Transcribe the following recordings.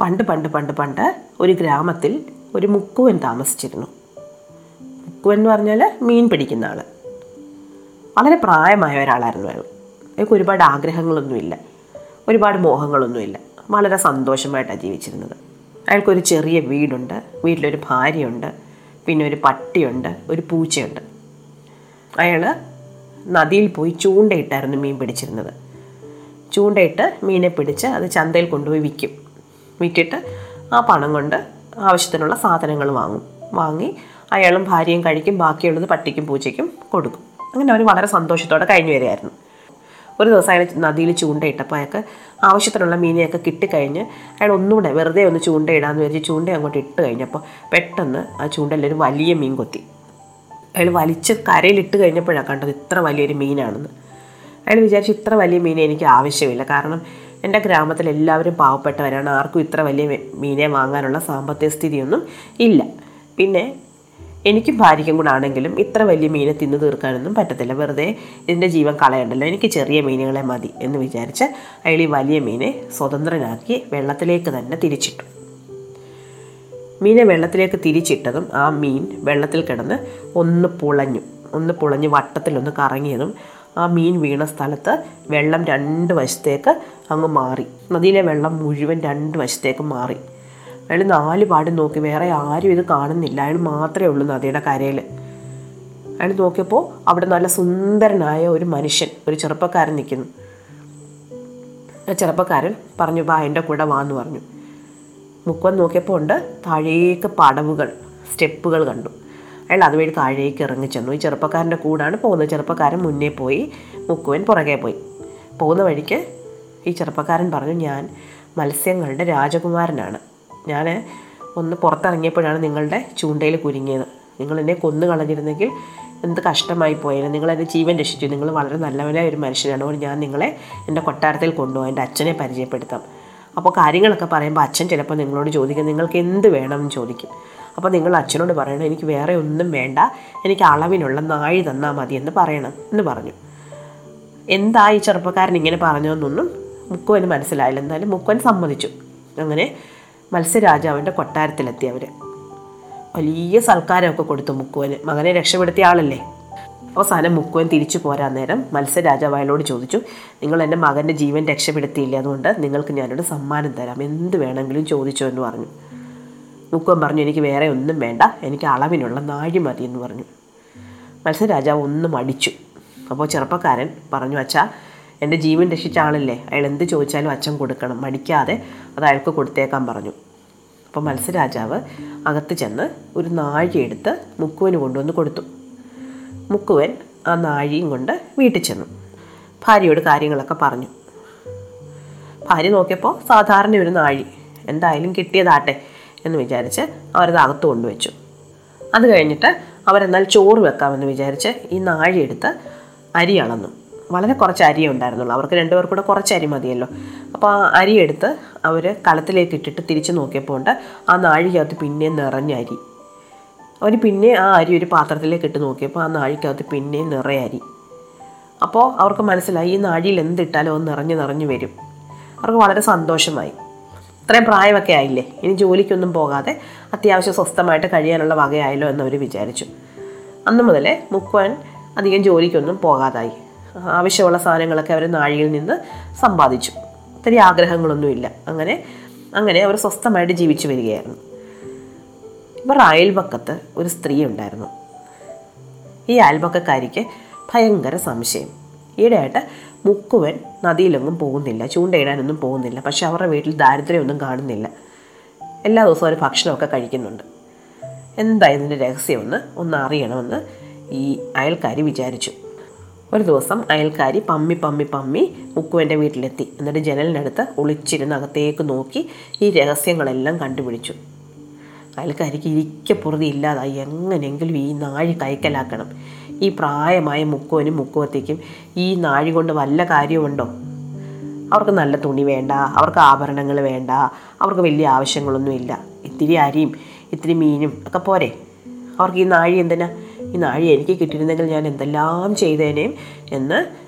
പണ്ട് പണ്ട് പണ്ട് പണ്ട് ഒരു ഗ്രാമത്തിൽ ഒരു മുക്കുവൻ താമസിച്ചിരുന്നു. മുക്കുവൻ എന്ന് പറഞ്ഞാൽ മീൻ പിടിക്കുന്ന ആൾ വളരെ പ്രായമായ ഒരാളായിരുന്നു അയാൾ. അയാൾക്ക് ഒരുപാട് ആഗ്രഹങ്ങളൊന്നുമില്ല. ഒരുപാട് മോഹങ്ങളൊന്നുമില്ല. വളരെ സന്തോഷമായിട്ടാണ് ജീവിച്ചിരുന്നത്. അയാൾക്കൊരു ചെറിയ വീടുണ്ട്. വീട്ടിലൊരു ഭാര്യയുണ്ട്. പിന്നെ ഒരു പട്ടിയുണ്ട്. ഒരു പൂച്ചയുണ്ട്. അയാൾ നദിയിൽ പോയി ചൂണ്ടയിട്ടായിരുന്നു മീൻ പിടിച്ചിരുന്നത്. ചൂണ്ടയിട്ട് മീനെ പിടിച്ച് അത് ചന്തയിൽ കൊണ്ടുപോയി വിൽക്കും. വിറ്റിട്ട് ആ പണം കൊണ്ട് ആവശ്യത്തിനുള്ള സാധനങ്ങൾ വാങ്ങും. വാങ്ങി അയാളും ഭാര്യയും കഴിക്കും ബാക്കിയുള്ളത് പട്ടിക്കും പൂച്ചയ്ക്കും കൊടുക്കും. അങ്ങനെ അവർ വളരെ സന്തോഷത്തോടെ കഴിഞ്ഞു വരികയായിരുന്നു. ഒരു ദിവസം അയാൾ നദിയിൽ ചൂണ്ടയിട്ടപ്പോൾ അയാൾക്ക് ആവശ്യത്തിനുള്ള മീനെയൊക്കെ കിട്ടിക്കഴിഞ്ഞ് അയാൾ ഒന്നുകൂടെ വെറുതെ ഒന്ന് ചൂണ്ടയിടാന്ന് വിചാരിച്ച് ചൂണ്ട അങ്ങോട്ട് ഇട്ട് കഴിഞ്ഞപ്പോൾ പെട്ടെന്ന് ആ ചൂണ്ടയിലൊരു വലിയ മീൻ കൊത്തി. അയാൾ വലിച്ച് കരയിലിട്ട് കഴിഞ്ഞപ്പോഴാണ് കണ്ടത് ഇത്ര വലിയൊരു മീനാണെന്ന്. അയാൾ വിചാരിച്ചു ഇത്ര വലിയ മീനെ എനിക്ക് ആവശ്യമില്ല. കാരണം എന്റെ ഗ്രാമത്തിൽ എല്ലാവരും പാവപ്പെട്ടവരാണ്. ആർക്കും ഇത്ര വലിയ മീനെ വാങ്ങാനുള്ള സാമ്പത്തിക സ്ഥിതിയൊന്നും ഇല്ല. പിന്നെ എനിക്കും ഭാര്യയ്ക്കും കൂടെ ആണെങ്കിലും ഇത്ര വലിയ മീനെ തിന്നു തീർക്കാനൊന്നും പറ്റത്തില്ല. വെറുതെ ഇതിന്റെ ജീവൻ കളയണ്ടല്ലോ. എനിക്ക് ചെറിയ മീനുകളെ മതി എന്ന് വിചാരിച്ച് അയാൾ ഈ വലിയ മീനെ സ്വതന്ത്രനാക്കി വെള്ളത്തിലേക്ക് തന്നെ തിരിച്ചിട്ടു. മീനെ വെള്ളത്തിലേക്ക് തിരിച്ചിട്ടതും ആ മീൻ വെള്ളത്തിൽ കിടന്ന് ഒന്ന് പുളഞ്ഞു. ഒന്ന് പുളഞ്ഞ് വട്ടത്തിലൊന്ന് കറങ്ങിയതും ആ മീൻ വീണ സ്ഥലത്ത് വെള്ളം രണ്ട് വശത്തേക്ക് അങ്ങ് മാറി. നദിയിലെ വെള്ളം മുഴുവൻ രണ്ട് വശത്തേക്ക് മാറി. അയാൾ നാല് പാടും നോക്കി വേറെ ആരും ഇത് കാണുന്നില്ല. അയാൾ മാത്രമേ ഉള്ളൂ നദിയുടെ കരയിൽ അയാൾ നോക്കിയപ്പോൾ അവിടെ നല്ല സുന്ദരനായ ഒരു മനുഷ്യൻ ഒരു ചെറുപ്പക്കാരൻ നിൽക്കുന്നു. ആ ചെറുപ്പക്കാരൻ പറഞ്ഞു വാ എന്റെ കൂടെ വാ എന്ന് പറഞ്ഞു. മുക്കം നോക്കിയപ്പോൾ ഉണ്ട് താഴേക്ക് പടവുകൾ സ്റ്റെപ്പുകൾ കണ്ടു. അയാൾ അതുവഴി താഴേക്ക് ഇറങ്ങി ചെന്നു. ഈ ചെറുപ്പക്കാരന്റെ കൂടാണ് പോകുന്നത്. ചെറുപ്പക്കാരൻ മുന്നേ പോയി മുക്കുവൻ പുറകെ പോയി. പോകുന്ന വഴിക്ക് ഈ ചെറുപ്പക്കാരൻ പറഞ്ഞു ഞാൻ മത്സ്യങ്ങളുടെ രാജകുമാരനാണ്. ഞാൻ ഒന്ന് പുറത്തിറങ്ങിയപ്പോഴാണ് നിങ്ങളുടെ ചൂണ്ടയിൽ കുരുങ്ങിയത്. നിങ്ങൾ എന്നെ കൊന്നു കളഞ്ഞിരുന്നെങ്കിൽ എന്ത് കഷ്ടമായി പോയാലും നിങ്ങൾ എന്റെ ജീവൻ രക്ഷിച്ചു. നിങ്ങൾ വളരെ നല്ലവനായ ഒരു മനുഷ്യനാണ്. അതുകൊണ്ട് ഞാൻ നിങ്ങളെ എന്റെ കൊട്ടാരത്തിൽ കൊണ്ടുപോകും എന്റെ അച്ഛനെ പരിചയപ്പെടുത്താം. അപ്പോൾ കാര്യങ്ങളൊക്കെ പറയുമ്പോൾ അച്ഛൻ ചിലപ്പോൾ നിങ്ങളോട് ചോദിക്കും നിങ്ങൾക്ക് എന്ത് വേണമെന്ന് ചോദിക്കും. അപ്പോൾ നിങ്ങൾ അച്ഛനോട് പറയണം എനിക്ക് വേറെ ഒന്നും വേണ്ട. എനിക്ക് അളവിനുള്ള നാഴി തന്നാൽ മതി എന്ന് പറയണം എന്ന് പറഞ്ഞു. എന്താ ഈ ചെറുപ്പക്കാരൻ ഇങ്ങനെ പറഞ്ഞതെന്നൊന്നും മുക്കുവന് മനസ്സിലായില്ല. എന്തായാലും മുക്കുവൻ സമ്മതിച്ചു. അങ്ങനെ മത്സ്യരാജാവിന്റെ കൊട്ടാരത്തിലെത്തി അവർ വലിയ സൽക്കാരമൊക്കെ കൊടുത്തു മുക്കുവന്. മകനെ രക്ഷപ്പെടുത്തിയ ആളല്ലേ? അവസാനം മുക്കുവൻ തിരിച്ചു പോരാൻ നേരം മത്സ്യരാജാവ് അയാളോട് ചോദിച്ചു നിങ്ങൾ എന്റെ മകന്റെ ജീവൻ രക്ഷപ്പെടുത്തിയില്ല? അതുകൊണ്ട് നിങ്ങൾക്ക് ഞാനൊരു സമ്മാനം തരാം. എന്ത് വേണമെങ്കിലും ചോദിച്ചു എന്ന് പറഞ്ഞു. മുക്കുവൻ പറഞ്ഞു എനിക്ക് വേറെ ഒന്നും വേണ്ട. എനിക്ക് അളവിനുള്ള നാഴി മതി എന്ന് പറഞ്ഞു. മത്സ്യരാജാവ് ഒന്നും അടിച്ചു. അപ്പോൾ ചെറുപ്പക്കാരൻ പറഞ്ഞു അച്ഛാ എന്റെ ജീവൻ രക്ഷിച്ച ആളില്ലേ അയാൾ എന്ത് ചോദിച്ചാലും അച്ഛൻ കൊടുക്കണം. മടിക്കാതെ അത് അയാൾക്ക് കൊടുത്തേക്കാൻ പറഞ്ഞു. അപ്പോൾ മത്സ്യരാജാവ് അകത്ത് ചെന്ന് ഒരു നാഴി എടുത്ത് മുക്കുവന് കൊണ്ടുവന്ന് കൊടുത്തു. മുക്കുവൻ ആ നാഴിയും കൊണ്ട് വീട്ടിൽ ചെന്നു. ഭാര്യയോട് കാര്യങ്ങളൊക്കെ പറഞ്ഞു. ഭാര്യ നോക്കിയപ്പോൾ സാധാരണ ഒരു നാഴി. എന്തായാലും കിട്ടിയതാട്ടെ എന്ന് വിചാരിച്ച് അവരത് അകത്ത് കൊണ്ടുവച്ചു. അത് കഴിഞ്ഞിട്ട് അവരെന്നാൽ ചോറ് വെക്കാമെന്ന് വിചാരിച്ച് ഈ നാഴി എടുത്ത് അരി അളന്നു. വളരെ കുറച്ച് അരിയേ ഉണ്ടായിരുന്നുള്ളൂ. അവർക്ക് രണ്ടുപേർക്കും കൂടെ കുറച്ച് അരി മതിയല്ലോ. അപ്പോൾ ആ അരി എടുത്ത് അവർ കളത്തിലേക്ക് ഇട്ടിട്ട് തിരിച്ച് നോക്കിയപ്പോൾ ഉണ്ട്. ആ നാഴികകത്ത് പിന്നെയും നിറഞ്ഞ അരി. അവർ പിന്നെ ആ അരി ഒരു പാത്രത്തിലേക്ക് ഇട്ട് നോക്കിയപ്പോൾ ആ നാഴികകത്ത് പിന്നെയും നിറയെ അരി. അപ്പോൾ അവർക്ക് മനസ്സിലായി ഈ നാഴിയിൽ എന്തിട്ടാലും അത് നിറഞ്ഞ് നിറഞ്ഞ് വരും. അവർക്ക് വളരെ സന്തോഷമായി. ഇത്രയും പ്രായമൊക്കെ ആയില്ലേ? ഇനി ജോലിക്കൊന്നും പോകാതെ അത്യാവശ്യം സ്വസ്ഥമായിട്ട് കഴിയാനുള്ള വകയായല്ലോ എന്നവർ വിചാരിച്ചു. അന്ന് മുതലേ മുക്കുവൻ അധികം ജോലിക്കൊന്നും പോകാതായി. ആവശ്യമുള്ള സാധനങ്ങളൊക്കെ അവർ നാഴിയിൽ നിന്ന് സമ്പാദിച്ചു. ഒത്തിരി ആഗ്രഹങ്ങളൊന്നുമില്ല. അങ്ങനെ അങ്ങനെ അവർ സ്വസ്ഥമായിട്ട് ജീവിച്ചു വരികയായിരുന്നു. ഇവർ അയൽപക്കത്ത് ഒരു സ്ത്രീ ഉണ്ടായിരുന്നു. ഈ അയൽപക്കക്കാരിക്ക് ഭയങ്കര സംശയം. ഈയിടെയായിട്ട് മുക്കുവൻ നദിയിലൊന്നും പോകുന്നില്ല ചൂണ്ടയിടാനൊന്നും പോകുന്നില്ല പക്ഷെ അവരുടെ വീട്ടിൽ ദാരിദ്ര്യമൊന്നും കാണുന്നില്ല. എല്ലാ ദിവസവും അവർ ഭക്ഷണമൊക്കെ കഴിക്കുന്നുണ്ട്. എന്താ ഇതിന്റെ രഹസ്യമെന്ന് ഒന്ന് അറിയണമെന്ന് ഈ അയൽക്കാരി വിചാരിച്ചു. ഒരു ദിവസം അയൽക്കാരി പമ്മി പമ്മി പമ്മി മുക്കുവന്റെ വീട്ടിലെത്തി. എന്നിട്ട് ജനലിനടുത്ത് ഒളിച്ചിരുന്ന് അകത്തേക്ക് നോക്കി ഈ രഹസ്യങ്ങളെല്ലാം കണ്ടുപിടിച്ചു. അയൽക്കാരിക്ക് ഇരിക്കപ്പുറതി ഇല്ലാതായി. എങ്ങനെയെങ്കിലും ഈ നാഴി കൈക്കലാക്കണം. ഈ പ്രായമായ മുക്കുവനും മുക്കുവത്തേക്കും ഈ നാഴി കൊണ്ട് വല്ല കാര്യമുണ്ടോ അവർക്ക് നല്ല തുണി വേണ്ട അവർക്ക് ആഭരണങ്ങൾ വേണ്ട അവർക്ക് വലിയ ആവശ്യങ്ങളൊന്നുമില്ല. ഇത്തിരി അരിയും ഇത്തിരി മീനും ഒക്കെ പോരെ. അവർക്ക് ഈ നാഴി എന്തിനാ? ഈ നാഴി എനിക്ക് കിട്ടിയിരുന്നെങ്കിൽ ഞാൻ എന്തെല്ലാം ചെയ്തേനേയും എന്ന്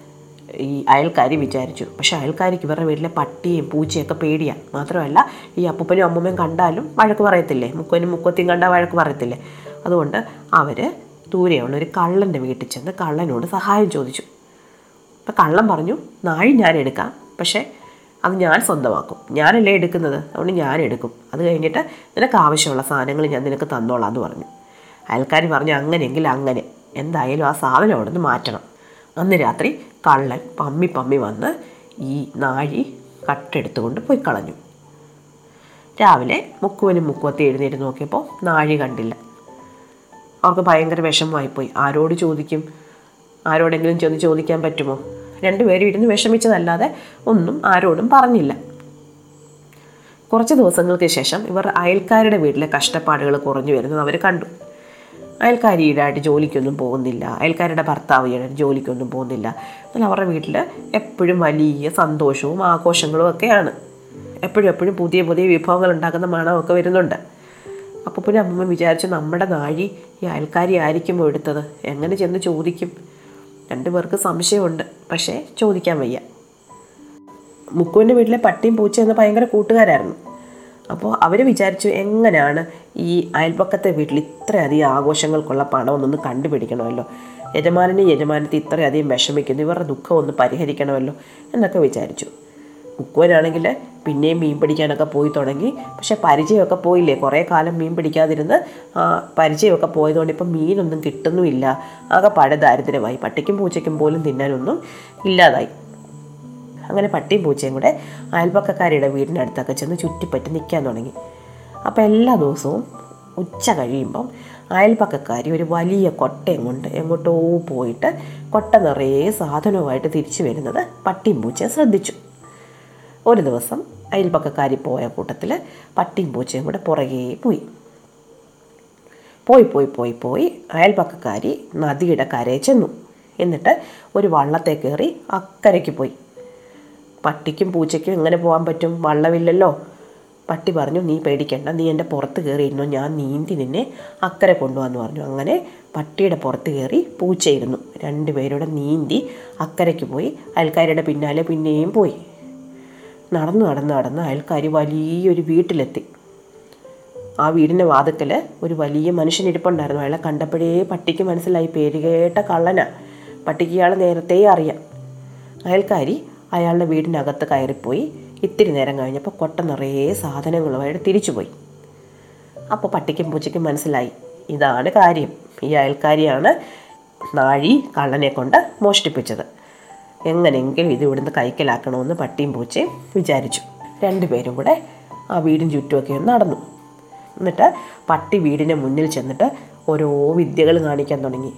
ഈ അയൽക്കാരി വിചാരിച്ചു. പക്ഷെ അയൽക്കാരിക്ക് ഇവരുടെ വീട്ടിലെ പട്ടിയും പൂച്ചയൊക്കെ പേടിയാണ് മാത്രമല്ല ഈ അപ്പൂപ്പനും അമ്മൂമ്മയും കണ്ടാലും വഴക്ക് പറയത്തില്ലേ? മുക്കനും മുക്കത്തിയും കണ്ടാൽ വഴക്ക് പറയത്തില്ലേ? അതുകൊണ്ട് അവർ ദൂരെയുള്ള ഒരു കള്ളന്റെ വീട്ടിൽ ചെന്ന് കള്ളനോട് സഹായം ചോദിച്ചു. അപ്പം കള്ളൻ പറഞ്ഞു നാഴി ഞാൻ എടുക്കാം. പക്ഷേ അത് ഞാൻ സ്വന്തമാക്കും. ഞാനല്ലേ എടുക്കുന്നത്? അതുകൊണ്ട് ഞാൻ എടുക്കും. അത് കഴിഞ്ഞിട്ട് നിനക്ക് ആവശ്യമുള്ള സാധനങ്ങൾ ഞാൻ നിനക്ക് തന്നോളാം എന്ന് പറഞ്ഞു. അയൽക്കാർ പറഞ്ഞു അങ്ങനെയെങ്കിൽ അങ്ങനെ. എന്തായാലും ആ സാധനം അവിടെ നിന്ന് മാറ്റണം. അന്ന് രാത്രി കള്ളൻ പമ്മി പമ്മി വന്ന് ഈ നാഴി കട്ടെടുത്തുകൊണ്ട് പോയി കളഞ്ഞു. രാവിലെ മുക്കുവനും മുക്കുവത്തി എഴുന്നേറ്റ് നോക്കിയപ്പോൾ നാഴി കണ്ടില്ല. അവർക്ക് ഭയങ്കര വിഷമമായിപ്പോയി. ആരോട് ചോദിക്കും? ആരോടെങ്കിലും ചെന്ന് ചോദിക്കാൻ പറ്റുമോ? രണ്ടുപേരും ഇരുന്ന് വിഷമിച്ചതല്ലാതെ ഒന്നും ആരോടും പറഞ്ഞില്ല. കുറച്ച് ദിവസങ്ങൾക്ക് ശേഷം ഇവർ അയൽക്കാരുടെ വീട്ടിലെ കഷ്ടപ്പാടുകൾ കുറഞ്ഞു വരുന്നത് അവർ കണ്ടു. അയൽക്കാരി ഈടായിട്ട് ജോലിക്കൊന്നും പോകുന്നില്ല. അയൽക്കാരുടെ ഭർത്താവ് ഈടായിട്ട് ജോലിക്കൊന്നും പോകുന്നില്ല. എന്നാൽ അവരുടെ വീട്ടിൽ എപ്പോഴും വലിയ സന്തോഷവും ആഘോഷങ്ങളും ഒക്കെയാണ്. എപ്പോഴും എപ്പോഴും പുതിയ പുതിയ വിഭവങ്ങൾ ഉണ്ടാക്കുന്ന മണമൊക്കെ വരുന്നുണ്ട്. അപ്പോൾ പിന്നെ അമ്മമ്മ വിചാരിച്ചു നമ്മുടെ നാഴി ഈ അയൽക്കാരി ആയിരിക്കും എടുത്തത്? എങ്ങനെ ചെന്ന് ചോദിക്കും? രണ്ടു പേർക്ക് സംശയമുണ്ട്. പക്ഷേ ചോദിക്കാൻ വയ്യ. മുക്കുവിന്റെ വീട്ടിലെ പട്ടിയും പൂച്ചയും എന്ന് ഭയങ്കര കൂട്ടുകാരായിരുന്നു. അപ്പോൾ അവർ വിചാരിച്ചു എങ്ങനെയാണ് ഈ അയൽപ്പക്കത്തെ വീട്ടിൽ ഇത്രയധികം ആഘോഷങ്ങൾക്കുള്ള പണമൊന്നൊന്ന് കണ്ടുപിടിക്കണമല്ലോ. യജമാനനെ യജമാനത്തെ ഇത്രയധികം വിഷമിക്കുന്നു. ഇവരുടെ ദുഃഖം ഒന്ന് പരിഹരിക്കണമല്ലോ എന്നൊക്കെ വിചാരിച്ചു. മുക്കുവനാണെങ്കിൽ പിന്നെയും മീൻ പിടിക്കാനൊക്കെ പോയി തുടങ്ങി. പക്ഷെ പരിചയമൊക്കെ പോയില്ലേ? കുറേ കാലം മീൻ പിടിക്കാതിരുന്ന് പരിചയമൊക്കെ പോയതുകൊണ്ട് ഇപ്പം മീനൊന്നും കിട്ടുന്നുമില്ല. ആകെ പഴ ദാരിദ്ര്യമായി. പട്ടിക്കും പൂച്ചയ്ക്കും പോലും തിന്നാനൊന്നും ഇല്ലാതായി. അങ്ങനെ പട്ടിയും പൂച്ചയും കൂടെ അയൽപ്പക്കക്കാരിയുടെ അടുത്തൊക്കെ ചെന്ന് ചുറ്റിപ്പറ്റി നിൽക്കാൻ തുടങ്ങി. അപ്പോൾ എല്ലാ ദിവസവും ഉച്ച കഴിയുമ്പം അയൽപ്പക്കക്കാരി ഒരു വലിയ കൊട്ടയും കൊണ്ട് എങ്ങോട്ടോ പോയിട്ട് കൊട്ട നിറയെ സാധനവുമായിട്ട് തിരിച്ചു വരുന്നത് പട്ടിയും പൂച്ചയും ശ്രദ്ധിച്ചു. ഒരു ദിവസം അയൽപ്പക്കക്കാരി പോയ കൂട്ടത്തിൽ പട്ടിയും പൂച്ചയും കൂടെ പുറകെ പോയി. പോയി പോയി പോയി പോയി അയൽപ്പക്കക്കാരി നദിയുടെ കരയെ ചെന്നു. എന്നിട്ട് ഒരു വള്ളത്തെ കയറി അക്കരയ്ക്ക് പോയി. പട്ടിക്കും പൂച്ചയ്ക്കും എങ്ങനെ പോകാൻ പറ്റും? വള്ളമില്ലല്ലോ. പട്ടി പറഞ്ഞു നീ പേടിക്കണ്ട. നീ എന്റെ പുറത്ത് കയറിയിരുന്നു. ഞാൻ നീന്തി നിന്നെ അക്കരെ കൊണ്ടുപോകാന്ന് പറഞ്ഞു. അങ്ങനെ പട്ടിയുടെ പുറത്ത് കയറി പൂച്ചയിരുന്നു. രണ്ടുപേരുടെ നീന്തി അക്കരയ്ക്ക് പോയി. അയൽക്കാരുടെ പിന്നാലെ പിന്നെയും പോയി. നടന്നു നടന്ന് നടന്ന് അയൽക്കാർ വലിയൊരു വീട്ടിലെത്തി. ആ വീടിന്റെ വാദത്തിൽ ഒരു വലിയ മനുഷ്യനിരിപ്പുണ്ടായിരുന്നു അയാളെ കണ്ടപ്പോഴേ പട്ടിക്ക് മനസ്സിലായി. പേരുകേട്ട കള്ളനാണ് കള്ളനാ. പട്ടിക്ക് ഇയാൾ നേരത്തെ അറിയാം. അയൽക്കാരി അയാളുടെ വീടിനകത്ത് കയറിപ്പോയി. ഇത്തിരി നേരം കഴിഞ്ഞപ്പോൾ കൊട്ട നിറയെ സാധനങ്ങളുമായിട്ട് തിരിച്ചുപോയി. അപ്പോൾ പട്ടിക്കും പൂച്ചയ്ക്കും മനസ്സിലായി. ഇതാണ് കാര്യം. ഈ അയൽക്കാരിയാണ് നാഴി കള്ളനെ കൊണ്ട് മോഷ്ടിപ്പിച്ചത്. എങ്ങനെയെങ്കിലും ഇത് ഇവിടുന്ന് കൈക്കലാക്കണമെന്ന് പട്ടിയും പൂച്ചയും വിചാരിച്ചു. രണ്ടുപേരും കൂടെ ആ വീടിന് ചുറ്റുമൊക്കെ ഒന്ന് നടന്നു. എന്നിട്ട് പട്ടി വീടിന് മുന്നിൽ ചെന്നിട്ട് ഓരോ വിദ്യകൾ കാണിക്കാൻ തുടങ്ങി.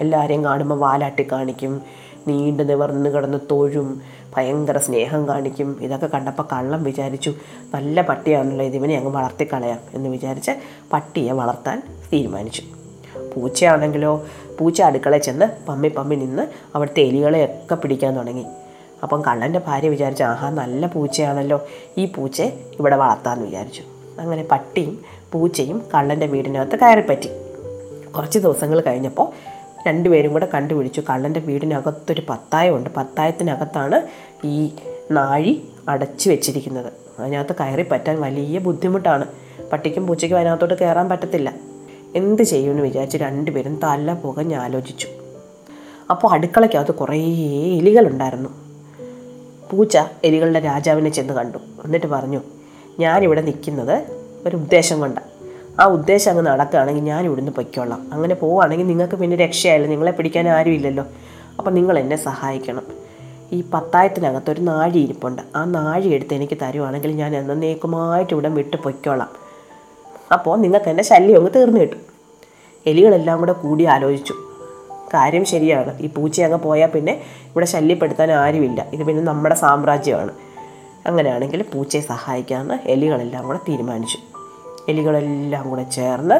എല്ലാവരെയും കാണുമ്പോൾ വാലാട്ടി കാണിക്കും നീണ്ടു നിവർന്ന് കിടന്ന് തൊഴും ഭയങ്കര സ്നേഹം കാണിക്കും. ഇതൊക്കെ കണ്ടപ്പോൾ കള്ളം വിചാരിച്ചു. നല്ല പട്ടിയാണല്ലോ ഇതിവനെ അങ്ങ് വളർത്തിക്കളയാം എന്ന് വിചാരിച്ച് പട്ടിയെ വളർത്താൻ തീരുമാനിച്ചു. പൂച്ചയാണെങ്കിലോ പൂച്ച അടുക്കളയിൽ ചെന്ന് പമ്മി പമ്മി നിന്ന് അവിടുത്തെ എലികളെയൊക്കെ പിടിക്കാൻ തുടങ്ങി. അപ്പം കള്ളന്റെ ഭാര്യ വിചാരിച്ചു ആഹാ നല്ല പൂച്ചയാണല്ലോ. ഈ പൂച്ചയെ ഇവിടെ വളർത്താമെന്ന് വിചാരിച്ചു. അങ്ങനെ പട്ടിയും പൂച്ചയും കള്ളന്റെ വീടിനകത്ത് കയറിപ്പറ്റി. കുറച്ച് ദിവസങ്ങൾ കഴിഞ്ഞപ്പോൾ രണ്ടുപേരും കൂടെ കണ്ടുപിടിച്ചു. കള്ളന്റെ വീടിനകത്തൊരു പത്തായമുണ്ട്. പത്തായത്തിനകത്താണ് ഈ നാഴി അടച്ചു വെച്ചിരിക്കുന്നത്. അതിനകത്ത് കയറി പറ്റാൻ വലിയ ബുദ്ധിമുട്ടാണ്. പട്ടിക്കും പൂച്ചയ്ക്കും അതിനകത്തോട്ട് കയറാൻ പറ്റത്തില്ല. എന്ത് ചെയ്യുമെന്ന് വിചാരിച്ച് രണ്ടുപേരും തല പുകഞ്ഞ് ആലോചിച്ചു. അപ്പോൾ അടുക്കളയ്ക്കകത്ത് കുറേ എലികളുണ്ടായിരുന്നു. പൂച്ച എലികളുടെ രാജാവിനെ ചെന്ന് കണ്ടു. എന്നിട്ട് പറഞ്ഞു ഞാനിവിടെ നിൽക്കുന്നത് ഒരു ഉദ്ദേശം കൊണ്ടാണ് ആ ഉദ്ദേശം അങ്ങ് നടക്കുകയാണെങ്കിൽ ഞാൻ ഇവിടുന്ന് പൊയ്ക്കോളാം. അങ്ങനെ പോവുകയാണെങ്കിൽ നിങ്ങൾക്ക് പിന്നെ രക്ഷയായില്ല. നിങ്ങളെ പിടിക്കാൻ ആരുമില്ലല്ലോ അപ്പം നിങ്ങൾ എന്നെ സഹായിക്കണം. ഈ പത്തായത്തിനകത്ത് ഒരു നാഴി ഇരിപ്പുണ്ട്. ആ നാഴി എടുത്ത് എനിക്ക് തരുവാണെങ്കിൽ ഞാൻ എന്നേക്കുമായിട്ട് ഇവിടെ വിട്ട് പൊയ്ക്കോളാം. അപ്പോൾ നിങ്ങൾക്ക് എന്റെ ശല്യം അങ്ങ് തീർന്നു കിട്ടും. എലികളെല്ലാം കൂടെ കൂടി ആലോചിച്ചു. കാര്യം ശരിയാണ്. ഈ പൂച്ച അങ്ങ് പോയാൽ പിന്നെ ഇവിടെ ശല്യപ്പെടുത്താൻ ആരുമില്ല. ഇത് പിന്നെ നമ്മുടെ സാമ്രാജ്യമാണ്. അങ്ങനെയാണെങ്കിൽ പൂച്ചയെ സഹായിക്കാമെന്ന് എലികളെല്ലാം കൂടെ തീരുമാനിച്ചു. എലികളെല്ലാം കൂടെ ചേർന്ന്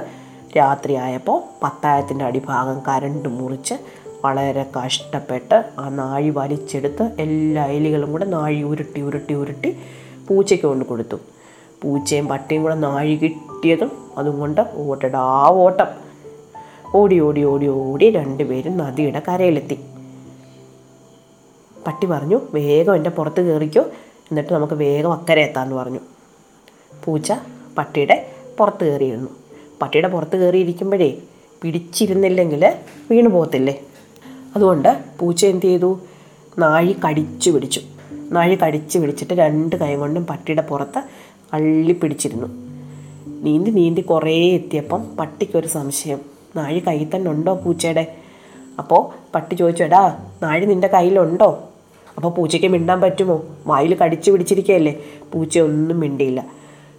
രാത്രിയായപ്പോൾ പത്തായത്തിന്റെ അടിഭാഗം കരണ്ട് മുറിച്ച് വളരെ കഷ്ടപ്പെട്ട് ആ നാഴി വലിച്ചെടുത്ത് എല്ലാ എലികളും കൂടെ നാഴി ഉരുട്ടി ഉരുട്ടി ഉരുട്ടി പൂച്ചയ്ക്ക് കൊണ്ട് കൊടുത്തു. പൂച്ചയും പട്ടിയും കൂടെ നാഴി കിട്ടിയതും അതും കൊണ്ട് ഓട്ടടാ ഓട്ടം. ഓടി ഓടി ഓടി ഓടി രണ്ടുപേരും നദിയുടെ കരയിലെത്തി. പട്ടി പറഞ്ഞു വേഗം എന്റെ പുറത്ത് കയറിക്കോ എന്നിട്ട് നമുക്ക് വേഗം അക്കരെ എത്താമെന്ന് പറഞ്ഞു. പൂച്ച പട്ടിയുടെ പുറത്ത് കയറിയിരുന്നു. പട്ടിയുടെ പുറത്ത് കയറിയിരിക്കുമ്പോഴേ പിടിച്ചിരുന്നില്ലെങ്കിൽ വീണു പോകത്തില്ലേ? അതുകൊണ്ട് പൂച്ച എന്ത് ചെയ്തു? നാഴി കടിച്ചു പിടിച്ചു. നാഴി കടിച്ചു പിടിച്ചിട്ട് രണ്ട് കൈ കൊണ്ടും പട്ടിയുടെ പുറത്ത് അള്ളി പിടിച്ചിരുന്നു. നീന്തി നീന്തി കുറേ എത്തിയപ്പം പട്ടിക്കൊരു സംശയം. നാഴി കയ്യിൽ തന്നെ ഉണ്ടോ പൂച്ചയുടെ? അപ്പോൾ പട്ടി ചോദിച്ചു എടാ നാഴി നിന്റെ കയ്യിലുണ്ടോ? അപ്പോൾ പൂച്ചയ്ക്ക് മിണ്ടാൻ പറ്റുമോ? വായിൽ കടിച്ചു പിടിച്ചിരിക്കുകയല്ലേ പൂച്ച ഒന്നും മിണ്ടിയില്ല.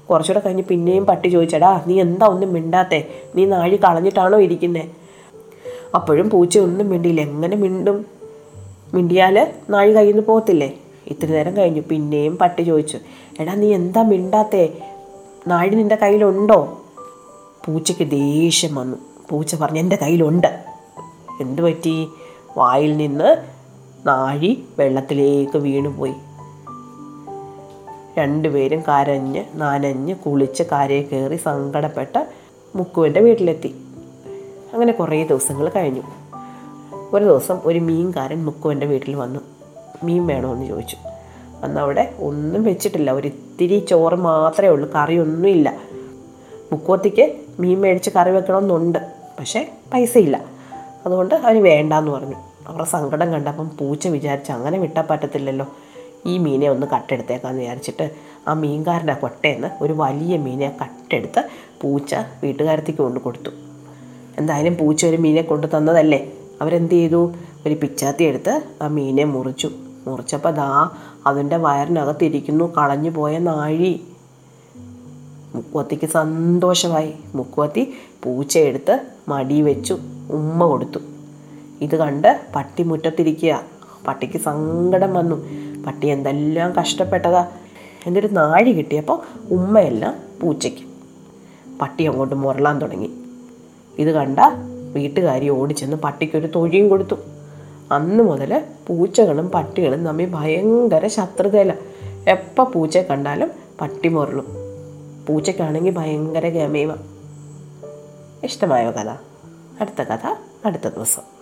കുറച്ചുകൂടെ കഴിഞ്ഞ് പിന്നെയും പട്ടി ചോദിച്ചടാ നീ എന്താ ഒന്നും മിണ്ടാത്തേ? നീ നാഴി കളഞ്ഞിട്ടാണോ ഇരിക്കുന്നത് അപ്പോഴും പൂച്ച ഒന്നും മിണ്ടിയില്ല. എങ്ങനെ മിണ്ടും? മിണ്ടിയാൽ നാഴി കയ്യിൽ നിന്ന് പോകത്തില്ലേ? ഇത്തിരി നേരം കഴിഞ്ഞു. പിന്നെയും പട്ടി ചോദിച്ചു എടാ നീ എന്താ മിണ്ടാത്തേ? നാഴി നിന്റെ കയ്യിലുണ്ടോ? പൂച്ചയ്ക്ക് ദേഷ്യം വന്നു. പൂച്ച പറഞ്ഞു എന്റെ കയ്യിലുണ്ട്. എന്തു പറ്റി വായിൽ നിന്ന് നാഴി വെള്ളത്തിലേക്ക് വീണുപോയി. രണ്ടുപേരും കരഞ്ഞ് നനഞ്ഞ് കുളിച്ച് കരയിൽ കയറി സങ്കടപ്പെട്ട് മുക്കുവിന്റെ വീട്ടിലെത്തി. അങ്ങനെ കുറേ ദിവസങ്ങൾ കഴിഞ്ഞു. ഒരു ദിവസം ഒരു മീൻകാരൻ മുക്കുവന്റെ വീട്ടിൽ വന്നു. മീൻ വേണമെന്ന് ചോദിച്ചു. അന്ന് അവിടെ ഒന്നും വെച്ചിട്ടില്ല. ഒരിത്തിരി ചോറ് മാത്രമേ ഉള്ളൂ. കറിയൊന്നുമില്ല മുക്കുവത്തിക്ക് മീൻ മേടിച്ച് കറി വെക്കണമെന്നുണ്ട്. പക്ഷേ പൈസയില്ല. അതുകൊണ്ട് അവന് വേണ്ടാന്ന് പറഞ്ഞു. അവരുടെ സങ്കടം കണ്ടപ്പം പൂച്ച വിചാരിച്ച് അങ്ങനെ വിട്ടാൽ പറ്റത്തില്ലല്ലോ. ഈ മീനെ ഒന്ന് കട്ടെടുത്തേക്കാന്ന് വിചാരിച്ചിട്ട് ആ മീൻകാരന്റെ കൊട്ടയെന്ന് ഒരു വലിയ മീനെ കട്ടെടുത്ത് പൂച്ച വീട്ടുകാരത്തേക്ക് കൊണ്ട് കൊടുത്തു. എന്തായാലും പൂച്ച ഒരു മീനെ കൊണ്ടു തന്നതല്ലേ? അവരെന്ത് ചെയ്തു? ഒരു പിച്ചാത്തി എടുത്ത് ആ മീനെ മുറിച്ചു. മുറിച്ചപ്പോൾ ദാ അതിന്റെ വയറിനകത്തിരിക്കുന്നു കളഞ്ഞു പോയ നാഴി. മുക്കുവത്തിക്ക് സന്തോഷമായി. മുക്കുവത്തി പൂച്ചയെടുത്ത് മടി വെച്ചു ഉമ്മ കൊടുത്തു. ഇത് കണ്ട് പട്ടി മുറ്റത്തിരിക്കുക പട്ടിക്ക് സങ്കടം വന്നു. പട്ടി എന്തെല്ലാം കഷ്ടപ്പെട്ടതാ. എന്നിട്ട് നാഴി കിട്ടിയപ്പോൾ ഉമ്മയെല്ലാം പൂച്ചയ്ക്ക്. പട്ടി അങ്ങോട്ട് മുരളാൻ തുടങ്ങി. ഇത് കണ്ട വീട്ടുകാരി ഓടിച്ചെന്ന് പട്ടിക്കൊരു തൊഴിയും കൊടുത്തു. അന്ന് മുതൽ പൂച്ചകളും പട്ടികളും തമ്മിൽ ഭയങ്കര ശത്രുതയില്ല എപ്പോൾ പൂച്ചയെ കണ്ടാലും പട്ടി മുരളും. പൂച്ചയ്ക്കാണെങ്കിൽ ഭയങ്കര ഗമയുമാണ് ഇഷ്ടമായോ കഥ? അടുത്ത കഥ അടുത്ത ദിവസം.